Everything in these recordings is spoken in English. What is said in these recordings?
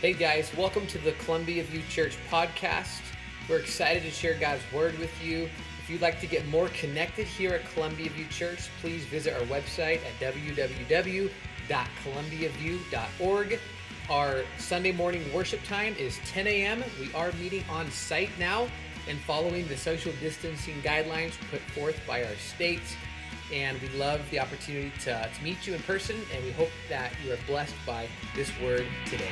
Hey guys, welcome to the Columbia View Church podcast. We're excited to share God's word with you. If you'd like to get more connected here at Columbia View Church, please visit our website at www.columbiaview.org. Our Sunday morning worship time is 10 a.m. We are meeting on site now and following the social distancing guidelines put forth by our state. And we love the opportunity to, to meet you in person, and we hope that you are blessed by this word today.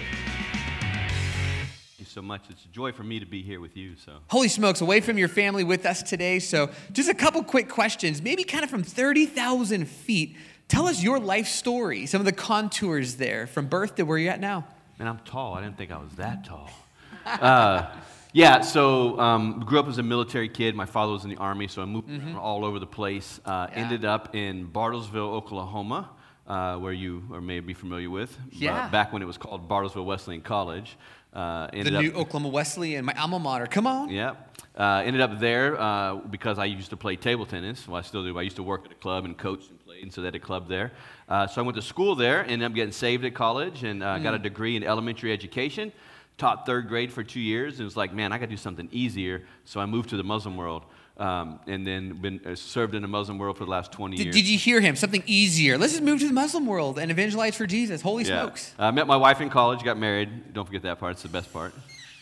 Thank you so much. It's a joy for me to be here with you. So, Holy smokes, away from your family with us today. So, just a couple quick questions, maybe kind of from 30,000 feet. Tell us your life story, some of the contours there from birth to where you're at now. man, I'm tall. I didn't think I was that tall. Uh, yeah, so um, grew up as a military kid. My father was in the army, so I moved around all over the place. Uh, Yeah. Ended up in Bartlesville, Oklahoma, uh, where you or may be familiar with. Yeah. Back when it was called Bartlesville Wesleyan College. Uh, The new up, Oklahoma Wesleyan, my alma mater. Come on. Yeah. Uh, ended up there uh, because I used to play table tennis. Well, I still do. I used to work at a club and coach and play, and so they had a club there. Uh, so I went to school there, and ended up getting saved at college, and uh, got a degree in elementary education. Taught third grade for two years, and was like, man, I got to do something easier. So I moved to the Muslim world, um, and then been uh, served in the Muslim world for the last 20 Did, years. did you hear him? Something easier. Let's just move to the Muslim world and evangelize for Jesus. Holy Yeah. smokes. I met my wife in college, got married. Don't forget that part. It's the best part.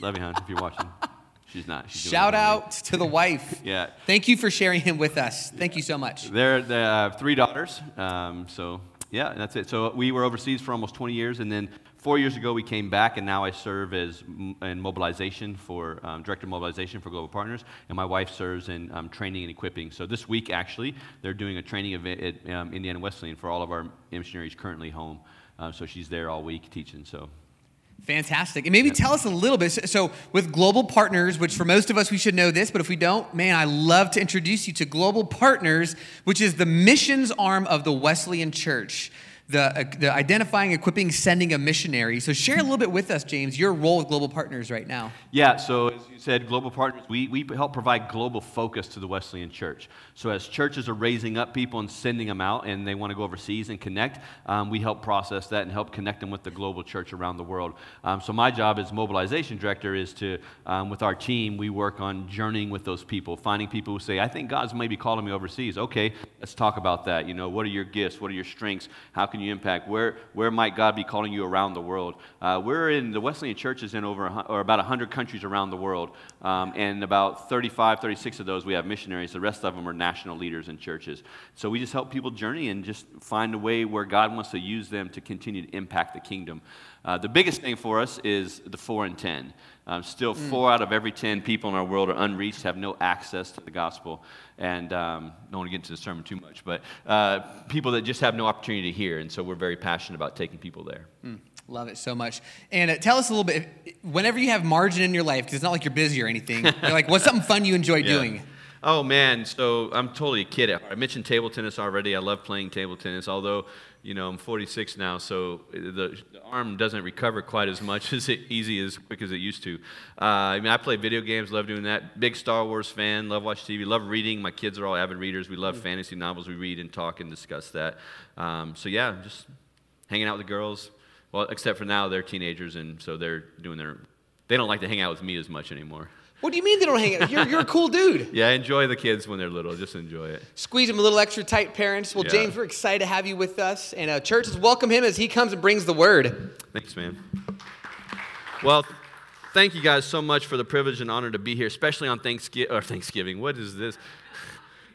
Love you, hon, if you're watching. She's not. She's Shout it out to the wife. Yeah. Thank you for sharing him with us. Thank you so much. They're, they have three daughters. Um, so, yeah, that's it. So, we were overseas for almost 20 years, and then four years ago we came back, and now I serve as in mobilization for um, director of mobilization for Global Partners, and my wife serves in um, training and equipping. So, this week actually, they're doing a training event at um, Indiana Wesleyan for all of our missionaries currently home. Uh, so, she's there all week teaching. So, Fantastic. And maybe tell us a little bit. So, with Global Partners, which for most of us we should know this, but if we don't, man, I love to introduce you to Global Partners, which is the missions arm of the Wesleyan Church, the, uh, the identifying, equipping, sending a missionary. So, share a little bit with us, James, your role with Global Partners right now. Yeah, so as you said, Global Partners, we, we help provide global focus to the Wesleyan Church. So as churches are raising up people and sending them out and they want to go overseas and connect, um, we help process that and help connect them with the global church around the world. Um, so my job as mobilization director is to, um, with our team, we work on journeying with those people, finding people who say, I think God's maybe calling me overseas. Okay, let's talk about that. You know, what are your gifts? What are your strengths? How can you impact? Where, where might God be calling you around the world? Uh, we're in, the Wesleyan Church is in over, or about 100 countries around the world. Um, and about 35, 36 of those we have missionaries. The rest of them are national leaders in churches. So we just help people journey and just find a way where God wants to use them to continue to impact the kingdom. Uh, the biggest thing for us is the four and ten. Um, still, four out of every ten people in our world are unreached, have no access to the gospel. And um, don't want to get into the sermon too much, but uh, people that just have no opportunity to hear. And so we're very passionate about taking people there. Love it so much. And uh, tell us a little bit, whenever you have margin in your life, because it's not like you're busy or anything, you're like, what's something fun you enjoy Yeah. doing? Oh man, so I'm totally a kid at heart. I mentioned table tennis already. I love playing table tennis, although you know I'm 46 now, so the, the arm doesn't recover quite as much as it, easy as quick as it used to. Uh, I mean, I play video games, love doing that. Big Star Wars fan, love watch TV, love reading. My kids are all avid readers. We love fantasy novels. We read and talk and discuss that. Um, so yeah, just hanging out with the girls. Well, except for now they're teenagers, and so they're doing their. They don't like to hang out with me as much anymore. What do you mean they don't hang out? You're, you're a cool dude. Yeah, enjoy the kids when they're little. Just enjoy it. Squeeze him a little extra tight, parents. Well, Yeah. James, we're excited to have you with us. And uh, churches, welcome him as he comes and brings the word. Thanks, man. Well, thank you guys so much for the privilege and honor to be here, especially on Thanksgiving. Or Thanksgiving. What is this?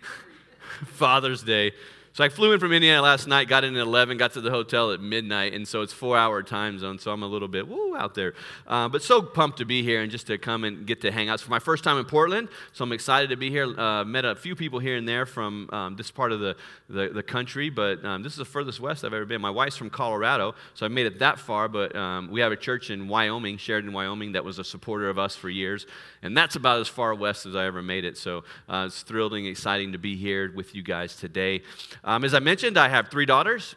Father's Day. So I flew in from Indiana last night, got in at 11, got to the hotel at midnight, and so it's four-hour time zone, so I'm a little bit woo out there. Uh, but so pumped to be here and just to come and get to hang out. It's for my first time in Portland, so I'm excited to be here. Uh, met a few people here and there from um, this part of the, the, the country, but um, this is the furthest west I've ever been. My wife's from Colorado, so I made it that far, but um, we have a church in Wyoming, Sheridan, Wyoming, that was a supporter of us for years, and that's about as far west as I ever made it. So uh, it's thrilling, exciting to be here with you guys today. Um, as I mentioned, I have three daughters.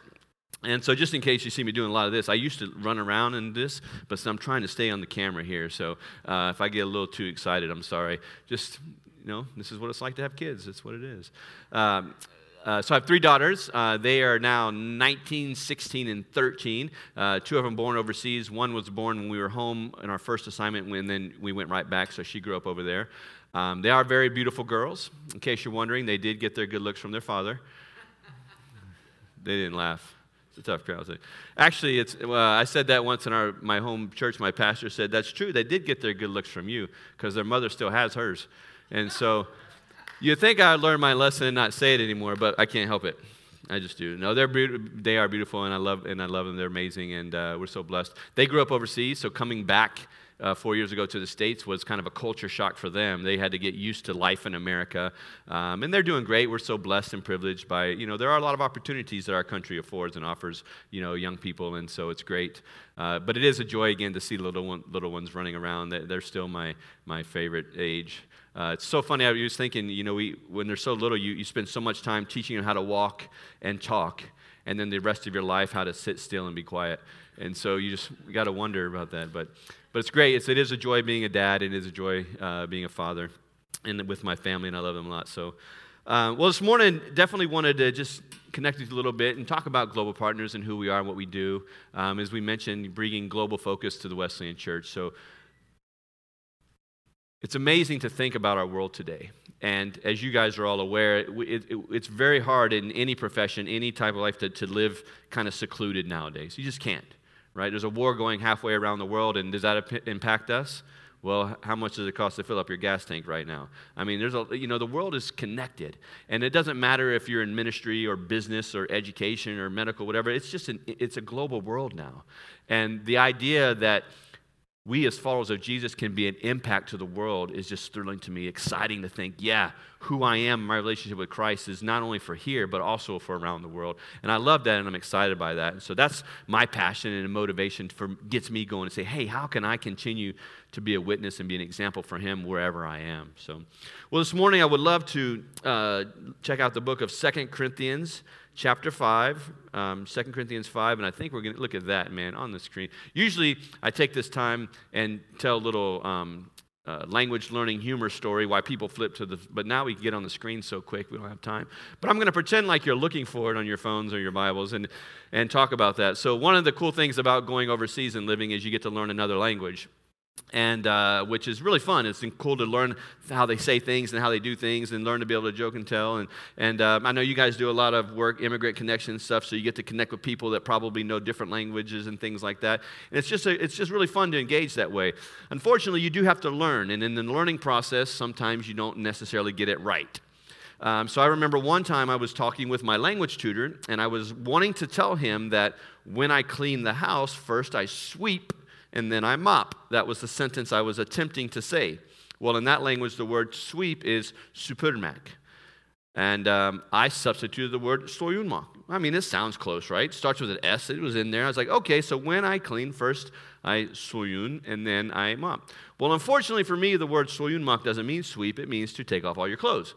And so, just in case you see me doing a lot of this, I used to run around in this, but I'm trying to stay on the camera here. So, uh, if I get a little too excited, I'm sorry. Just, you know, this is what it's like to have kids. That's what it is. Um, Uh, so I have three daughters. Uh, they are now 19, 16, and 13. Uh, two of them born overseas. One was born when we were home in our first assignment, and then we went right back, so she grew up over there. Um, they are very beautiful girls. In case you're wondering, they did get their good looks from their father. They didn't laugh. It's a tough crowd. Actually, it's, well, I said that once in our, my home church. My pastor said, That's true. They did get their good looks from you because their mother still has hers. And so You'd think I'd learn my lesson and not say it anymore, but I can't help it. I just do. No, they're be- they are beautiful, and I love and I love them. They're amazing, and uh, we're so blessed. They grew up overseas, so coming back uh, four years ago to the States was kind of a culture shock for them. They had to get used to life in America. Um, and they're doing great. We're so blessed and privileged by, you know, there are a lot of opportunities that our country affords and offers, you know, young people. And so it's great. Uh, but it is a joy, again, to see little, one, little ones running around. They're still my, my favorite age. Uh, it's so funny. I was thinking, you know, we, when they're so little, you, you spend so much time teaching them how to walk and talk, and then the rest of your life how to sit still and be quiet. And so you just got to wonder about that. But, but it's great. It's, it is a joy being a dad, and it is a joy uh, being a father, and with my family, and I love them a lot. So, uh, well, this morning, definitely wanted to just connect with you a little bit and talk about global partners and who we are and what we do. Um, as we mentioned, bringing global focus to the Wesleyan Church. So, it's amazing to think about our world today. And as you guys are all aware, it, it, it's very hard in any profession, any type of life, to, to live kind of secluded nowadays. You just can't, right? There's a war going halfway around the world, and does that impact us? Well, how much does it cost to fill up your gas tank right now? I mean, there's a, you know, the world is connected. And it doesn't matter if you're in ministry or business or education or medical, whatever. It's just an, it's a global world now. And the idea that we as followers of Jesus can be an impact to the world is just thrilling to me, exciting to think, yeah, who I am, my relationship with Christ is not only for here, but also for around the world. And I love that and I'm excited by that. And so that's my passion and motivation for gets me going to say, hey, how can I continue to be a witness and be an example for him wherever I am? So, well, this morning I would love to uh, check out the book of Second Corinthians chapter 5, um, 2 Corinthians 5, and I think we're going to look at that, man, on the screen. Usually I take this time and tell a little um, uh, language learning humor story why people flip to the, but now we get on the screen so quick we don't have time. But I'm going to pretend like you're looking for it on your phones or your Bibles and, and talk about that. So, one of the cool things about going overseas and living is you get to learn another language and uh, which is really fun. It's cool to learn how they say things and how they do things, and learn to be able to joke and tell. And and um, I know you guys do a lot of work, immigrant connection stuff, so you get to connect with people that probably know different languages and things like that. And it's just a, it's just really fun to engage that way. Unfortunately, you do have to learn, and in the learning process, sometimes you don't necessarily get it right. Um, so I remember one time I was talking with my language tutor, and I was wanting to tell him that when I clean the house, first I sweep and then I mop. That was the sentence I was attempting to say. Well, in that language, the word sweep is supermak. And um, I substituted the word soyunmak. I mean, this sounds close, right? Starts with an S. It was in there. I was like, okay, so when I clean, first I soyun and then I mop. Well, unfortunately for me, the word soyunmak doesn't mean sweep. It means to take off all your clothes.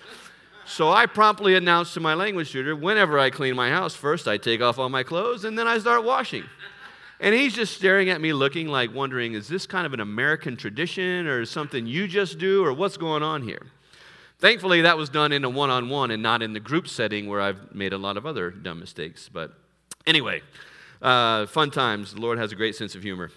So I promptly announced to my language tutor, whenever I clean my house, first I take off all my clothes and then I start washing. And he's just staring at me, looking like, wondering, is this kind of an American tradition or something you just do or what's going on here? Thankfully, that was done in a one on one and not in the group setting where I've made a lot of other dumb mistakes. But anyway, uh, fun times. The Lord has a great sense of humor.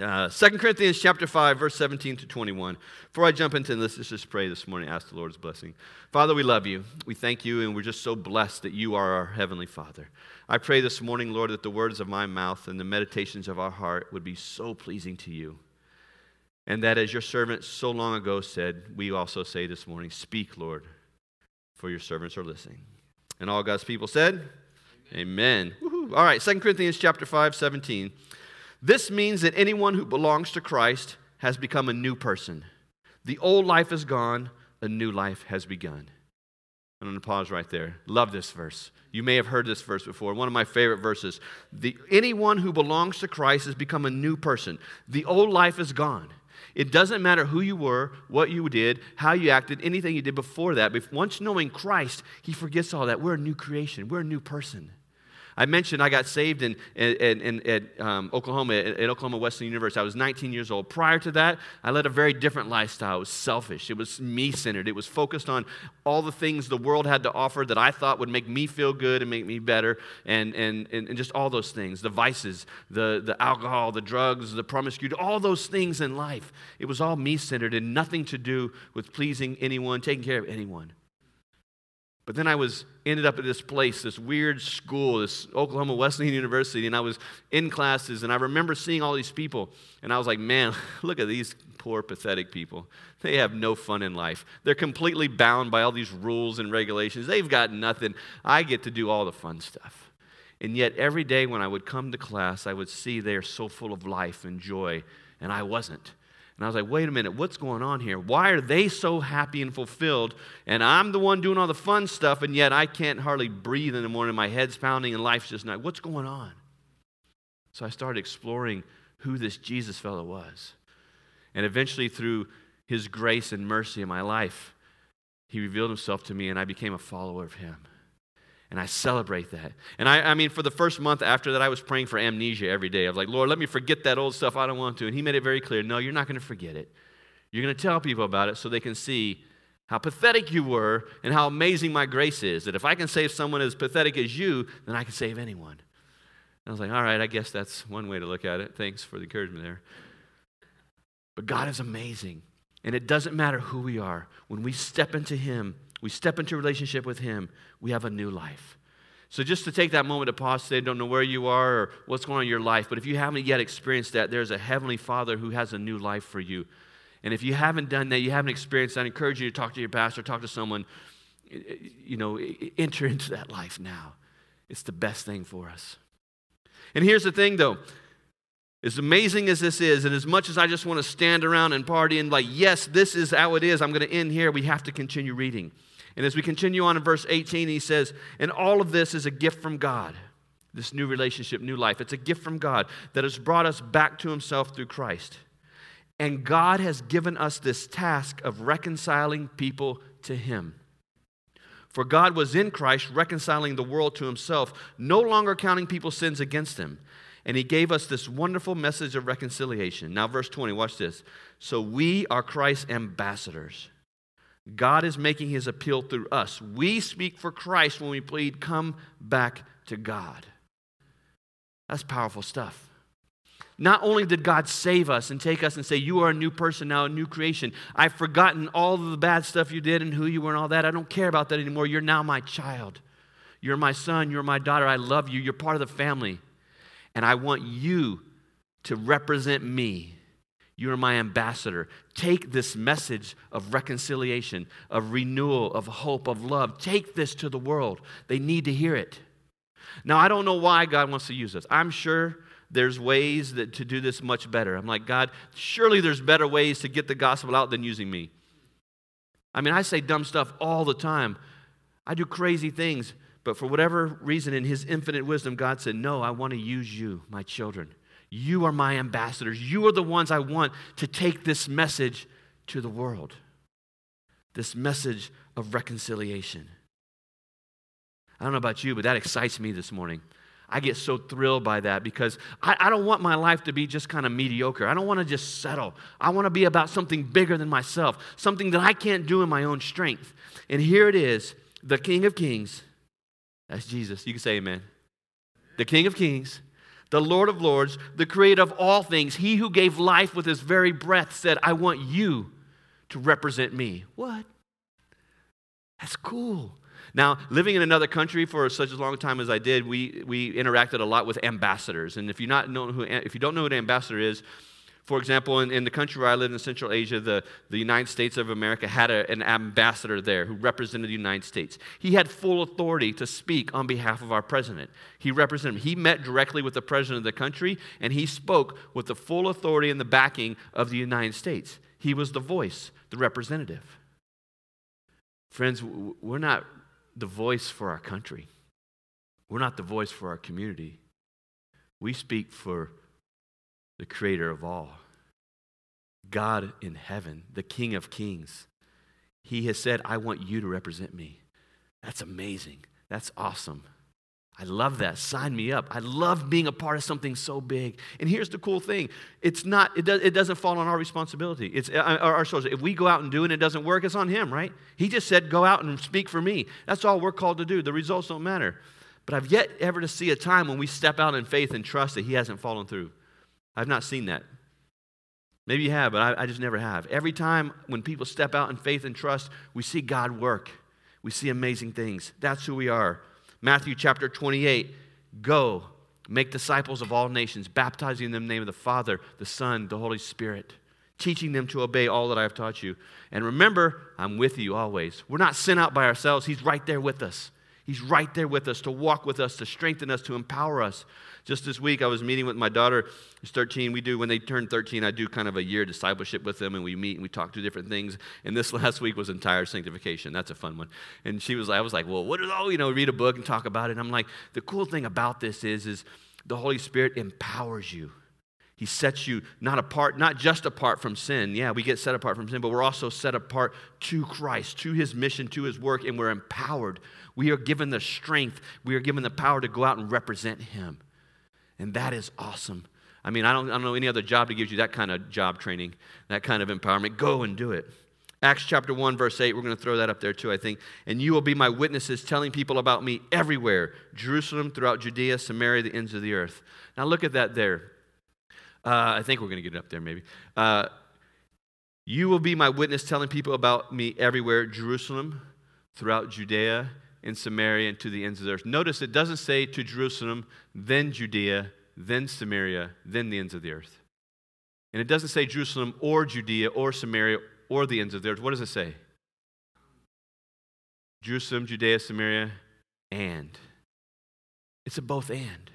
Uh, 2 Corinthians chapter 5, verse 17 to 21. Before I jump into this, let's just pray this morning, ask the Lord's blessing. Father, we love you. We thank you, and we're just so blessed that you are our Heavenly Father. I pray this morning, Lord, that the words of my mouth and the meditations of our heart would be so pleasing to you. And that, as your servant so long ago said, we also say this morning, Speak, Lord, for your servants are listening. And all God's people said, Amen. Amen. All right, 2 Corinthians chapter 5, 17. This means that anyone who belongs to Christ has become a new person. The old life is gone, a new life has begun. I'm going to pause right there. Love this verse. You may have heard this verse before. One of my favorite verses. The, anyone who belongs to Christ has become a new person. The old life is gone. It doesn't matter who you were, what you did, how you acted, anything you did before that. But once knowing Christ, He forgets all that. We're a new creation, we're a new person. I mentioned I got saved in, in, in at um, Oklahoma, at, at, Oklahoma Wesleyan University. I was 19 years old. Prior to that, I led a very different lifestyle. It was selfish, it was me centered, it was focused on all the things the world had to offer that I thought would make me feel good and make me better, and, and, and, and just all those things the vices, the, the alcohol, the drugs, the promiscuity, all those things in life. It was all me centered and nothing to do with pleasing anyone, taking care of anyone. But then I was ended up at this place, this weird school, this Oklahoma Wesleyan University, and I was in classes, and I remember seeing all these people, and I was like, man, look at these poor, pathetic people. They have no fun in life. They're completely bound by all these rules and regulations. They've got nothing. I get to do all the fun stuff. And yet, every day when I would come to class, I would see they are so full of life and joy, and I wasn't. And I was like, wait a minute, what's going on here? Why are they so happy and fulfilled? And I'm the one doing all the fun stuff, and yet I can't hardly breathe in the morning. My head's pounding, and life's just not. What's going on? So I started exploring who this Jesus fellow was. And eventually, through his grace and mercy in my life, he revealed himself to me, and I became a follower of him. And I celebrate that. And I, I mean, for the first month after that, I was praying for amnesia every day. I was like, Lord, let me forget that old stuff. I don't want to. And He made it very clear no, you're not going to forget it. You're going to tell people about it so they can see how pathetic you were and how amazing my grace is. That if I can save someone as pathetic as you, then I can save anyone. And I was like, all right, I guess that's one way to look at it. Thanks for the encouragement there. But God is amazing. And it doesn't matter who we are. When we step into Him, we step into a relationship with Him, we have a new life. So, just to take that moment to pause today, don't know where you are or what's going on in your life, but if you haven't yet experienced that, there's a Heavenly Father who has a new life for you. And if you haven't done that, you haven't experienced that, I encourage you to talk to your pastor, talk to someone, you know, enter into that life now. It's the best thing for us. And here's the thing, though. As amazing as this is, and as much as I just want to stand around and party and, like, yes, this is how it is, I'm going to end here, we have to continue reading. And as we continue on in verse 18, he says, And all of this is a gift from God. This new relationship, new life. It's a gift from God that has brought us back to himself through Christ. And God has given us this task of reconciling people to him. For God was in Christ reconciling the world to himself, no longer counting people's sins against them. And he gave us this wonderful message of reconciliation. Now, verse 20, watch this. So we are Christ's ambassadors God is making his appeal through us. We speak for Christ when we plead, come back to God. That's powerful stuff. Not only did God save us and take us and say, You are a new person now, a new creation. I've forgotten all the bad stuff you did and who you were and all that. I don't care about that anymore. You're now my child. You're my son. You're my daughter. I love you. You're part of the family. And I want you to represent me you are my ambassador. Take this message of reconciliation, of renewal, of hope, of love. Take this to the world. They need to hear it. Now, I don't know why God wants to use us. I'm sure there's ways that, to do this much better. I'm like, God, surely there's better ways to get the gospel out than using me. I mean, I say dumb stuff all the time. I do crazy things, but for whatever reason, in His infinite wisdom, God said, No, I want to use you, my children. You are my ambassadors. You are the ones I want to take this message to the world. This message of reconciliation. I don't know about you, but that excites me this morning. I get so thrilled by that because I, I don't want my life to be just kind of mediocre. I don't want to just settle. I want to be about something bigger than myself, something that I can't do in my own strength. And here it is the King of Kings. That's Jesus. You can say amen. The King of Kings the Lord of Lords, the creator of all things, he who gave life with his very breath, said, I want you to represent me. What? That's cool. Now, living in another country for such a long time as I did, we, we interacted a lot with ambassadors. And if, you're not know who, if you don't know what an ambassador is, for example, in, in the country where I lived in Central Asia, the, the United States of America had a, an ambassador there who represented the United States. He had full authority to speak on behalf of our president. He represented him. He met directly with the president of the country, and he spoke with the full authority and the backing of the United States. He was the voice, the representative. Friends, we're not the voice for our country. We're not the voice for our community. We speak for the creator of all, God in heaven, the King of kings. He has said, I want you to represent me. That's amazing. That's awesome. I love that. Sign me up. I love being a part of something so big. And here's the cool thing it's not, it, does, it doesn't fall on our responsibility. It's uh, our, our shoulders. If we go out and do it and it doesn't work, it's on Him, right? He just said, go out and speak for me. That's all we're called to do. The results don't matter. But I've yet ever to see a time when we step out in faith and trust that He hasn't fallen through. I've not seen that. Maybe you have, but I, I just never have. Every time when people step out in faith and trust, we see God work. We see amazing things. That's who we are. Matthew chapter 28 Go, make disciples of all nations, baptizing them in the name of the Father, the Son, the Holy Spirit, teaching them to obey all that I have taught you. And remember, I'm with you always. We're not sent out by ourselves, He's right there with us. He's right there with us to walk with us, to strengthen us, to empower us. Just this week, I was meeting with my daughter, who's 13. We do, when they turn 13, I do kind of a year discipleship with them, and we meet and we talk through different things. And this last week was entire sanctification. That's a fun one. And she was like, I was like, well, what is all, you know, read a book and talk about it. And I'm like, the cool thing about this is, is the Holy Spirit empowers you. He sets you not apart, not just apart from sin. Yeah, we get set apart from sin, but we're also set apart to Christ, to his mission, to his work, and we're empowered. We are given the strength, we are given the power to go out and represent him. And that is awesome. I mean, I don't, I don't know any other job that gives you that kind of job training, that kind of empowerment. Go and do it. Acts chapter 1, verse 8, we're going to throw that up there too, I think. And you will be my witnesses, telling people about me everywhere Jerusalem, throughout Judea, Samaria, the ends of the earth. Now look at that there. Uh, I think we're going to get it up there maybe. Uh, you will be my witness telling people about me everywhere Jerusalem, throughout Judea, and Samaria, and to the ends of the earth. Notice it doesn't say to Jerusalem, then Judea, then Samaria, then the ends of the earth. And it doesn't say Jerusalem or Judea or Samaria or the ends of the earth. What does it say? Jerusalem, Judea, Samaria, and. It's a both and.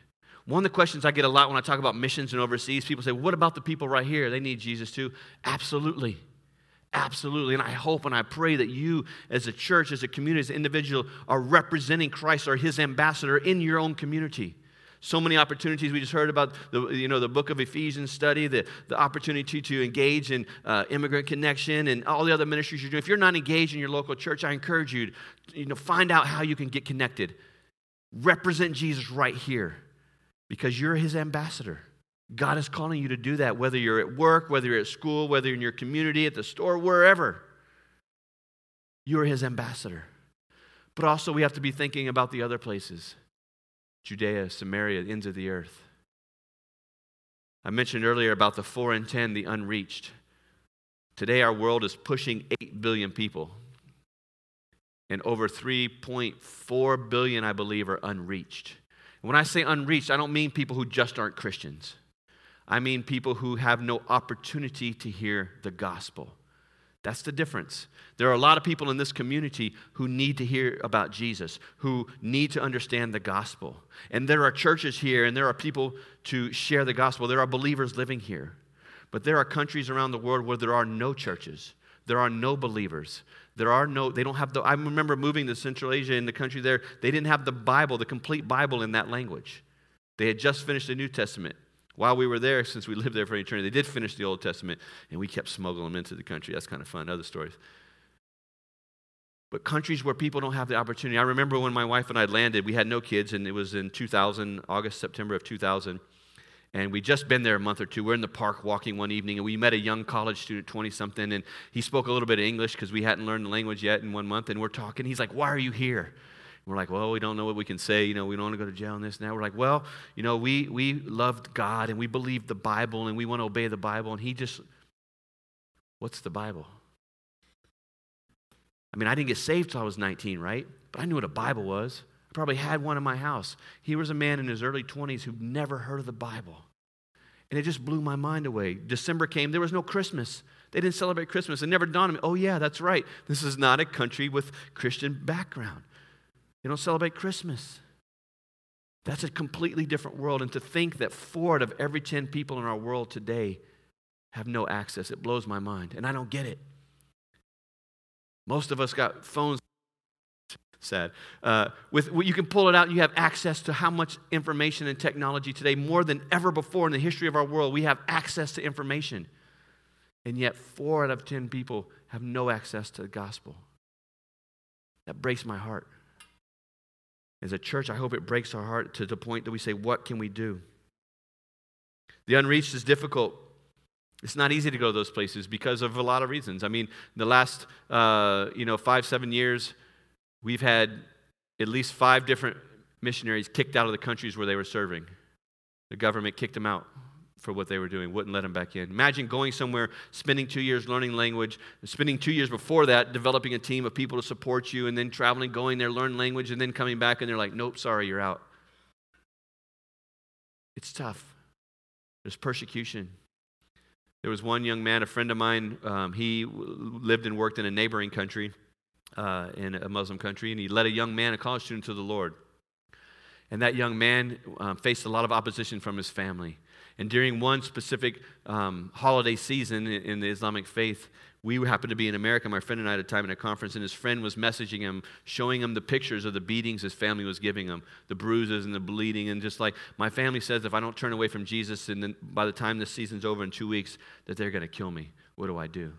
One of the questions I get a lot when I talk about missions and overseas, people say, What about the people right here? They need Jesus too. Absolutely. Absolutely. And I hope and I pray that you, as a church, as a community, as an individual, are representing Christ or his ambassador in your own community. So many opportunities. We just heard about the, you know, the book of Ephesians study, the, the opportunity to engage in uh, immigrant connection and all the other ministries you're doing. If you're not engaged in your local church, I encourage you to you know, find out how you can get connected. Represent Jesus right here because you're his ambassador. God is calling you to do that, whether you're at work, whether you're at school, whether you're in your community, at the store, wherever. You're his ambassador. But also, we have to be thinking about the other places Judea, Samaria, the ends of the earth. I mentioned earlier about the 4 and 10, the unreached. Today, our world is pushing 8 billion people. And over 3.4 billion, I believe, are unreached. When I say unreached, I don't mean people who just aren't Christians. I mean people who have no opportunity to hear the gospel. That's the difference. There are a lot of people in this community who need to hear about Jesus, who need to understand the gospel. And there are churches here, and there are people to share the gospel. There are believers living here. But there are countries around the world where there are no churches, there are no believers. There are no, they don't have the, I remember moving to Central Asia in the country there, they didn't have the Bible, the complete Bible in that language. They had just finished the New Testament. While we were there, since we lived there for eternity, they did finish the Old Testament, and we kept smuggling them into the country. That's kind of fun, other stories. But countries where people don't have the opportunity. I remember when my wife and I landed, we had no kids, and it was in 2000, August, September of 2000. And we'd just been there a month or two. We're in the park walking one evening, and we met a young college student, 20 something, and he spoke a little bit of English because we hadn't learned the language yet in one month. And we're talking. He's like, Why are you here? We're like, well, we don't know what we can say. You know, we don't want to go to jail and this and that. We're like, well, you know, we, we loved God and we believed the Bible and we want to obey the Bible. And he just, what's the Bible? I mean, I didn't get saved till I was 19, right? But I knew what a Bible was. Probably had one in my house. He was a man in his early 20s who'd never heard of the Bible. And it just blew my mind away. December came, there was no Christmas. They didn't celebrate Christmas. It never dawned on me, oh, yeah, that's right. This is not a country with Christian background. They don't celebrate Christmas. That's a completely different world. And to think that four out of every 10 people in our world today have no access, it blows my mind. And I don't get it. Most of us got phones sad. Uh, with you can pull it out, you have access to how much information and technology today, more than ever before in the history of our world. We have access to information, and yet four out of ten people have no access to the gospel. That breaks my heart. As a church, I hope it breaks our heart to the point that we say, What can we do? The unreached is difficult. It's not easy to go to those places because of a lot of reasons. I mean, the last uh, you know five seven years, we've had at least five different missionaries kicked out of the countries where they were serving. The government kicked them out for what they were doing, wouldn't let them back in. Imagine going somewhere, spending two years learning language, spending two years before that developing a team of people to support you, and then traveling, going there, learn language, and then coming back, and they're like, nope, sorry, you're out. It's tough. There's persecution. There was one young man, a friend of mine, um, he lived and worked in a neighboring country, uh, in a Muslim country, and he led a young man, a college student, to the Lord. And that young man um, faced a lot of opposition from his family. And during one specific um, holiday season in, in the Islamic faith, we happened to be in America, my friend and I, at a time at a conference, and his friend was messaging him, showing him the pictures of the beatings his family was giving him, the bruises and the bleeding, and just like, my family says if I don't turn away from Jesus, and then by the time this season's over in two weeks, that they're going to kill me. What do I do?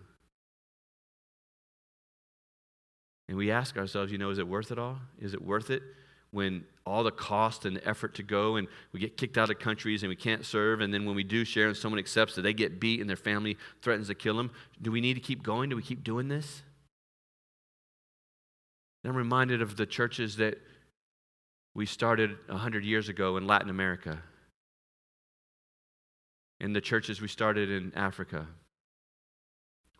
And we ask ourselves, you know, is it worth it all? Is it worth it when all the cost and effort to go and we get kicked out of countries and we can't serve? And then when we do share and someone accepts that they get beat and their family threatens to kill them do we need to keep going? Do we keep doing this? I'm reminded of the churches that we started 100 years ago in latin america and the churches we started in africa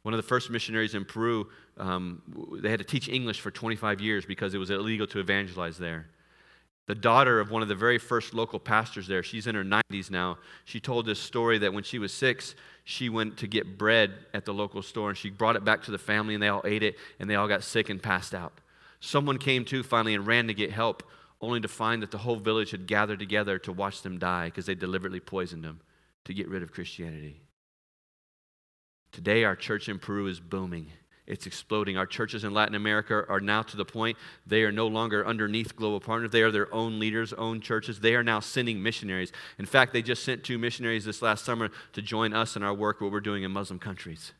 one of the first missionaries in Peru, um, they had to teach English for 25 years because it was illegal to evangelize there. The daughter of one of the very first local pastors there, she's in her 90s now. She told this story that when she was six, she went to get bread at the local store and she brought it back to the family and they all ate it and they all got sick and passed out. Someone came to finally and ran to get help, only to find that the whole village had gathered together to watch them die because they deliberately poisoned them to get rid of Christianity. Today, our church in Peru is booming. It's exploding. Our churches in Latin America are now to the point they are no longer underneath global partners. They are their own leaders, own churches. They are now sending missionaries. In fact, they just sent two missionaries this last summer to join us in our work, what we're doing in Muslim countries.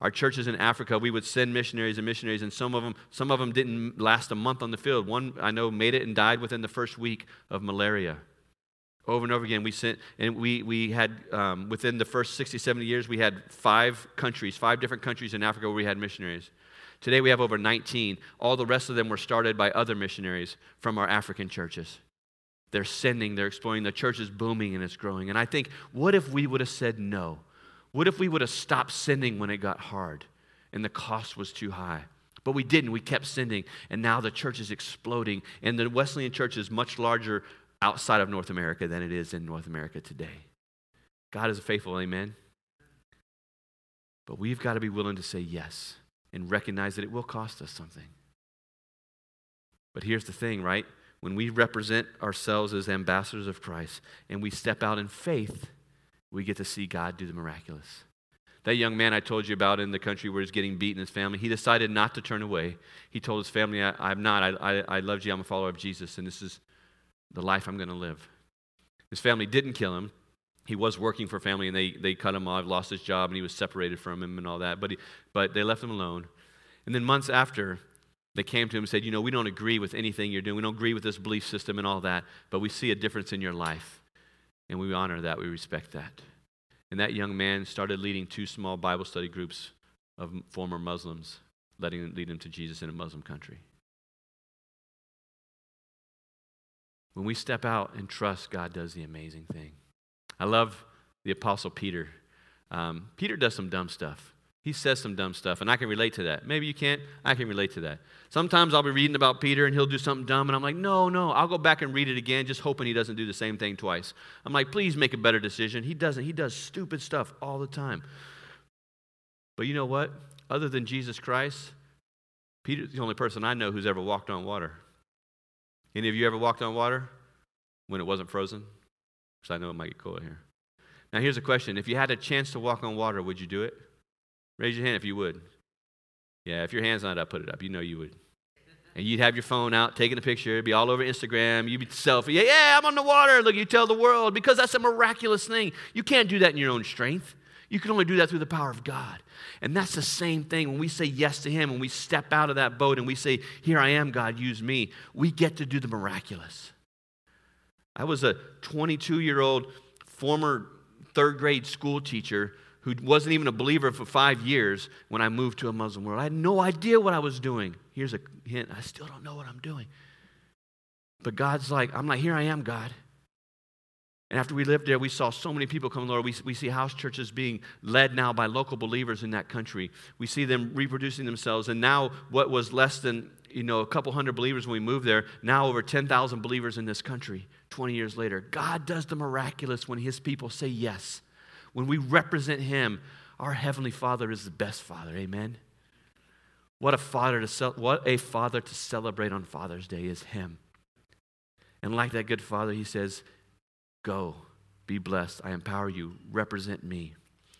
Our churches in Africa, we would send missionaries and missionaries, and some of them, some of them didn't last a month on the field. One I know made it and died within the first week of malaria. Over and over again, we sent, and we, we had, um, within the first 60, 70 years, we had five countries, five different countries in Africa where we had missionaries. Today we have over 19. All the rest of them were started by other missionaries from our African churches. They're sending, they're exploring, the church is booming and it's growing. And I think, what if we would have said no? What if we would have stopped sending when it got hard and the cost was too high? But we didn't. We kept sending, and now the church is exploding. And the Wesleyan church is much larger outside of North America than it is in North America today. God is faithful, amen? But we've got to be willing to say yes and recognize that it will cost us something. But here's the thing, right? When we represent ourselves as ambassadors of Christ and we step out in faith, we get to see God do the miraculous. That young man I told you about in the country where he's getting beaten, his family, he decided not to turn away. He told his family, I, am not. I, I, I love you. I'm a follower of Jesus, and this is the life I'm going to live. His family didn't kill him. He was working for family and they, they cut him off, lost his job, and he was separated from him and all that. But, he, but they left him alone. And then months after, they came to him and said, You know, we don't agree with anything you're doing. We don't agree with this belief system and all that, but we see a difference in your life. And we honor that. We respect that. And that young man started leading two small Bible study groups of former Muslims, letting lead them to Jesus in a Muslim country. When we step out and trust, God does the amazing thing. I love the Apostle Peter. Um, Peter does some dumb stuff. He says some dumb stuff, and I can relate to that. Maybe you can't. I can relate to that. Sometimes I'll be reading about Peter and he'll do something dumb, and I'm like, no, no. I'll go back and read it again, just hoping he doesn't do the same thing twice. I'm like, please make a better decision. He doesn't. He does stupid stuff all the time. But you know what? Other than Jesus Christ, Peter's the only person I know who's ever walked on water. Any of you ever walked on water when it wasn't frozen? Because I know it might get cold here. Now, here's a question If you had a chance to walk on water, would you do it? Raise your hand if you would. Yeah, if your hand's not up, put it up. You know you would. And you'd have your phone out, taking a picture. It'd be all over Instagram. You'd be selfie. Yeah, yeah, I'm on the water. Look, you tell the world because that's a miraculous thing. You can't do that in your own strength. You can only do that through the power of God. And that's the same thing when we say yes to Him, when we step out of that boat and we say, Here I am, God, use me, we get to do the miraculous. I was a 22 year old former third grade school teacher who wasn't even a believer for five years when I moved to a Muslim world. I had no idea what I was doing. Here's a hint I still don't know what I'm doing. But God's like, I'm like, here I am, God. And after we lived there, we saw so many people come, Lord. We, we see house churches being led now by local believers in that country. We see them reproducing themselves. And now, what was less than you know, a couple hundred believers when we moved there, now over 10,000 believers in this country 20 years later. God does the miraculous when his people say yes. When we represent him, our heavenly Father is the best Father. Amen. What a father to what a father to celebrate on Father's Day is him. And like that good father, he says, Go, be blessed. I empower you. Represent me.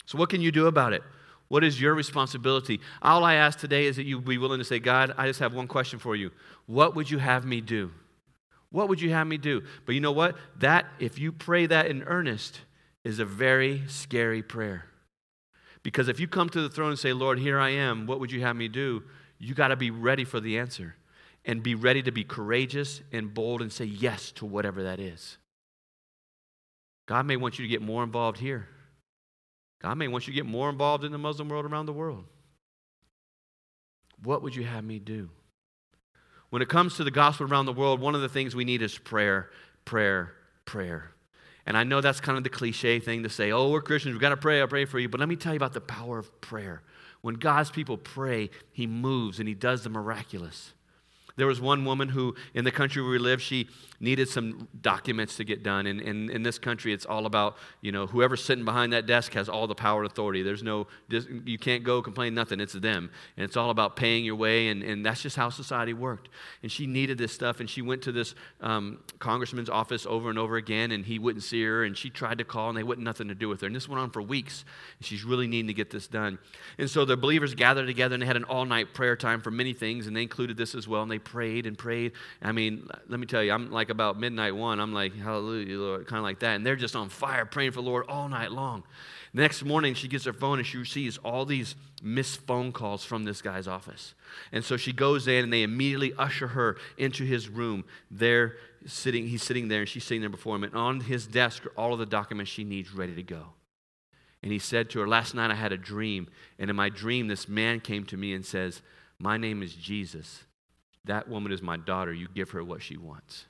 So, what can you do about it? What is your responsibility? All I ask today is that you be willing to say, God, I just have one question for you. What would you have me do? What would you have me do? But you know what? That, if you pray that in earnest, is a very scary prayer. Because if you come to the throne and say, Lord, here I am, what would you have me do? You got to be ready for the answer and be ready to be courageous and bold and say yes to whatever that is. God may want you to get more involved here. God may want you to get more involved in the Muslim world around the world. What would you have me do? When it comes to the gospel around the world, one of the things we need is prayer, prayer, prayer. And I know that's kind of the cliche thing to say, oh, we're Christians, we've got to pray, I'll pray for you. But let me tell you about the power of prayer. When God's people pray, He moves and He does the miraculous. There was one woman who, in the country where we live, she needed some documents to get done. And, in this country, it's all about, you know, whoever's sitting behind that desk has all the power and authority. There's no, you can't go complain nothing. It's them. And it's all about paying your way. And, and that's just how society worked. And she needed this stuff. And she went to this um, congressman's office over and over again, and he wouldn't see her. And she tried to call, and they wouldn't nothing to do with her. And this went on for weeks. And she's really needing to get this done. And so the believers gathered together, and they had an all night prayer time for many things. And they included this as well. And they prayed and prayed. I mean, let me tell you, I'm like about midnight one, I'm like, hallelujah, Lord, kind of like that. And they're just on fire praying for the Lord all night long. Next morning, she gets her phone and she receives all these missed phone calls from this guy's office. And so she goes in and they immediately usher her into his room. There, sitting, he's sitting there and she's sitting there before him. And on his desk are all of the documents she needs ready to go. And he said to her, Last night I had a dream. And in my dream, this man came to me and says, My name is Jesus. That woman is my daughter. You give her what she wants.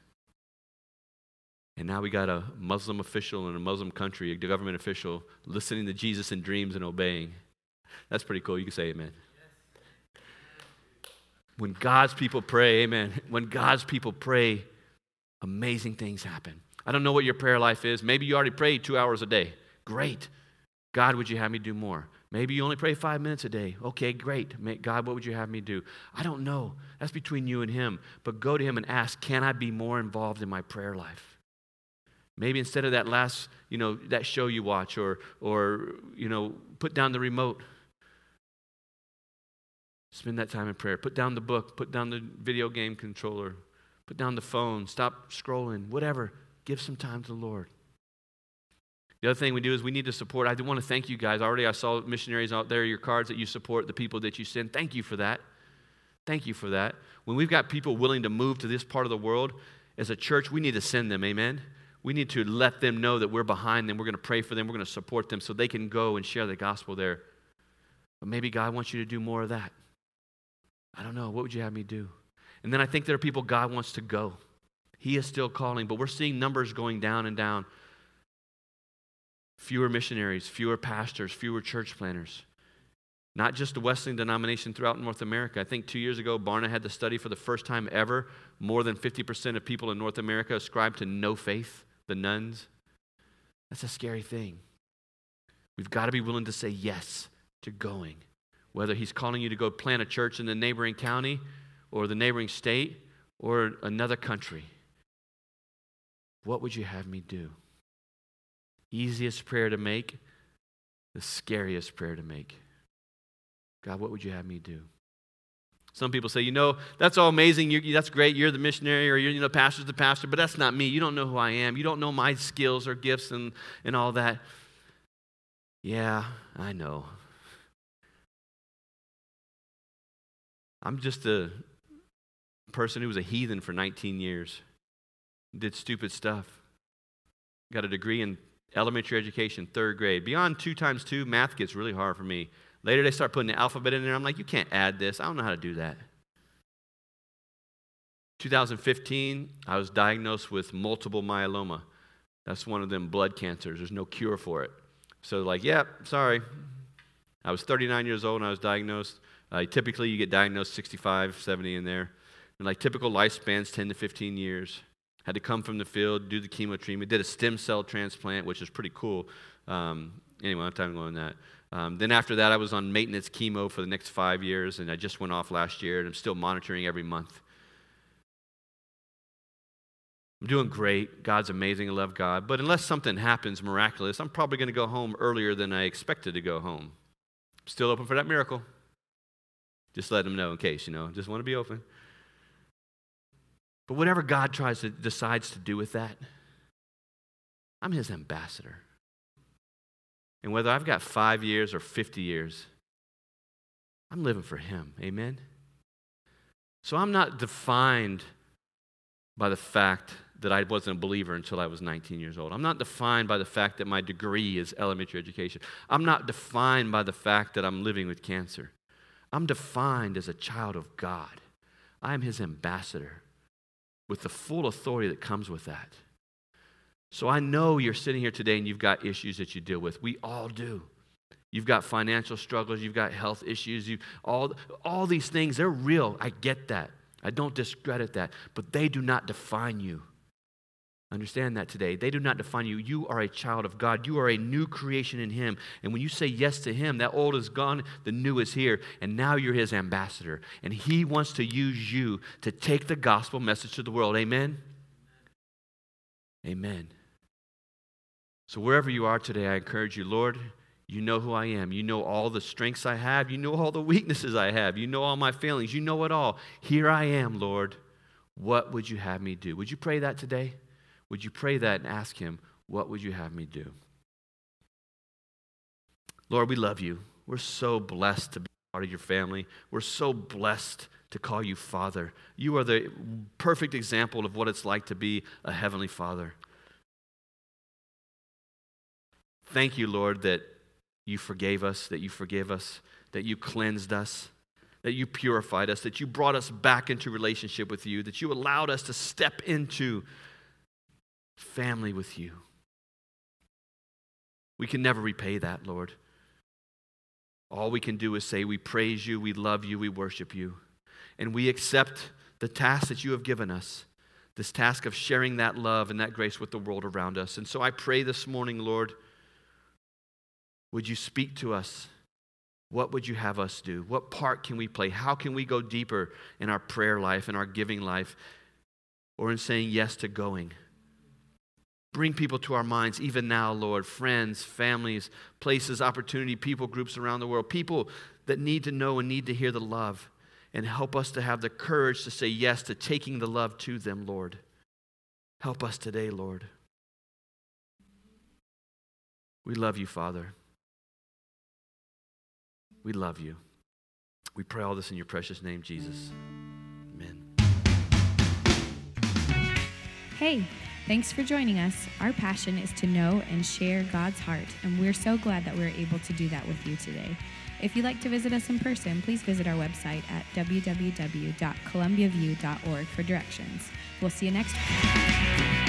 And now we got a Muslim official in a Muslim country, a government official, listening to Jesus in dreams and obeying. That's pretty cool. You can say amen. When God's people pray, amen. When God's people pray, amazing things happen. I don't know what your prayer life is. Maybe you already pray two hours a day. Great. God, would you have me do more? Maybe you only pray five minutes a day. Okay, great. God, what would you have me do? I don't know. That's between you and Him. But go to Him and ask, can I be more involved in my prayer life? Maybe instead of that last, you know, that show you watch or, or you know, put down the remote. Spend that time in prayer. Put down the book. Put down the video game controller. Put down the phone. Stop scrolling. Whatever. Give some time to the Lord. The other thing we do is we need to support. I do want to thank you guys. Already I saw missionaries out there, your cards that you support, the people that you send. Thank you for that. Thank you for that. When we've got people willing to move to this part of the world, as a church, we need to send them. Amen. We need to let them know that we're behind them. We're going to pray for them. We're going to support them so they can go and share the gospel there. But maybe God wants you to do more of that. I don't know. What would you have me do? And then I think there are people God wants to go. He is still calling, but we're seeing numbers going down and down. Fewer missionaries, fewer pastors, fewer church planners. Not just the Wesleyan denomination throughout North America. I think two years ago, Barna had the study for the first time ever. More than 50% of people in North America ascribe to no faith the nones. That's a scary thing. We've got to be willing to say yes to going. Whether he's calling you to go plant a church in the neighboring county or the neighboring state or another country. What would you have me do? Easiest prayer to make, the scariest prayer to make. God, what would you have me do? Some people say, you know, that's all amazing. You're, that's great. You're the missionary or you're, you know, pastor's the pastor, but that's not me. You don't know who I am. You don't know my skills or gifts and, and all that. Yeah, I know. I'm just a person who was a heathen for 19 years, did stupid stuff, got a degree in elementary education, third grade. Beyond two times two, math gets really hard for me. Later, they start putting the alphabet in there. I'm like, you can't add this. I don't know how to do that. 2015, I was diagnosed with multiple myeloma. That's one of them blood cancers. There's no cure for it. So, like, yep, yeah, sorry. I was 39 years old when I was diagnosed. Uh, typically, you get diagnosed 65, 70 in there. And like typical lifespans, 10 to 15 years. Had to come from the field, do the chemo treatment, did a stem cell transplant, which is pretty cool. Um, anyway, I have time to go on that. Um, then after that, I was on maintenance chemo for the next five years, and I just went off last year, and I'm still monitoring every month. I'm doing great. God's amazing. I love God. But unless something happens miraculous, I'm probably going to go home earlier than I expected to go home. Still open for that miracle. Just let them know in case, you know. Just want to be open. But whatever God tries to decides to do with that, I'm his ambassador. And whether I've got five years or 50 years, I'm living for him. Amen? So I'm not defined by the fact that I wasn't a believer until I was 19 years old. I'm not defined by the fact that my degree is elementary education. I'm not defined by the fact that I'm living with cancer. I'm defined as a child of God. I am his ambassador with the full authority that comes with that. So I know you're sitting here today and you've got issues that you deal with. We all do. You've got financial struggles, you've got health issues, you all all these things, they're real. I get that. I don't discredit that, but they do not define you. Understand that today. They do not define you. You are a child of God. You are a new creation in Him. And when you say yes to Him, that old is gone, the new is here. And now you're His ambassador. And He wants to use you to take the gospel message to the world. Amen? Amen. So wherever you are today, I encourage you, Lord, you know who I am. You know all the strengths I have. You know all the weaknesses I have. You know all my failings. You know it all. Here I am, Lord. What would you have me do? Would you pray that today? Would you pray that and ask Him, What would you have me do? Lord, we love you. We're so blessed to be part of your family. We're so blessed to call you Father. You are the perfect example of what it's like to be a Heavenly Father. Thank you, Lord, that you forgave us, that you forgive us, that you cleansed us, that you purified us, that you brought us back into relationship with you, that you allowed us to step into family with you. We can never repay that, Lord. All we can do is say, We praise you, we love you, we worship you. And we accept the task that you have given us, this task of sharing that love and that grace with the world around us. And so I pray this morning, Lord, would you speak to us? What would you have us do? What part can we play? How can we go deeper in our prayer life, in our giving life, or in saying yes to going? Bring people to our minds even now, Lord. Friends, families, places, opportunity, people groups around the world. People that need to know and need to hear the love. And help us to have the courage to say yes to taking the love to them, Lord. Help us today, Lord. We love you, Father. We love you. We pray all this in your precious name, Jesus. Amen. Hey. Thanks for joining us. Our passion is to know and share God's heart, and we're so glad that we're able to do that with you today. If you'd like to visit us in person, please visit our website at www.columbiaview.org for directions. We'll see you next week.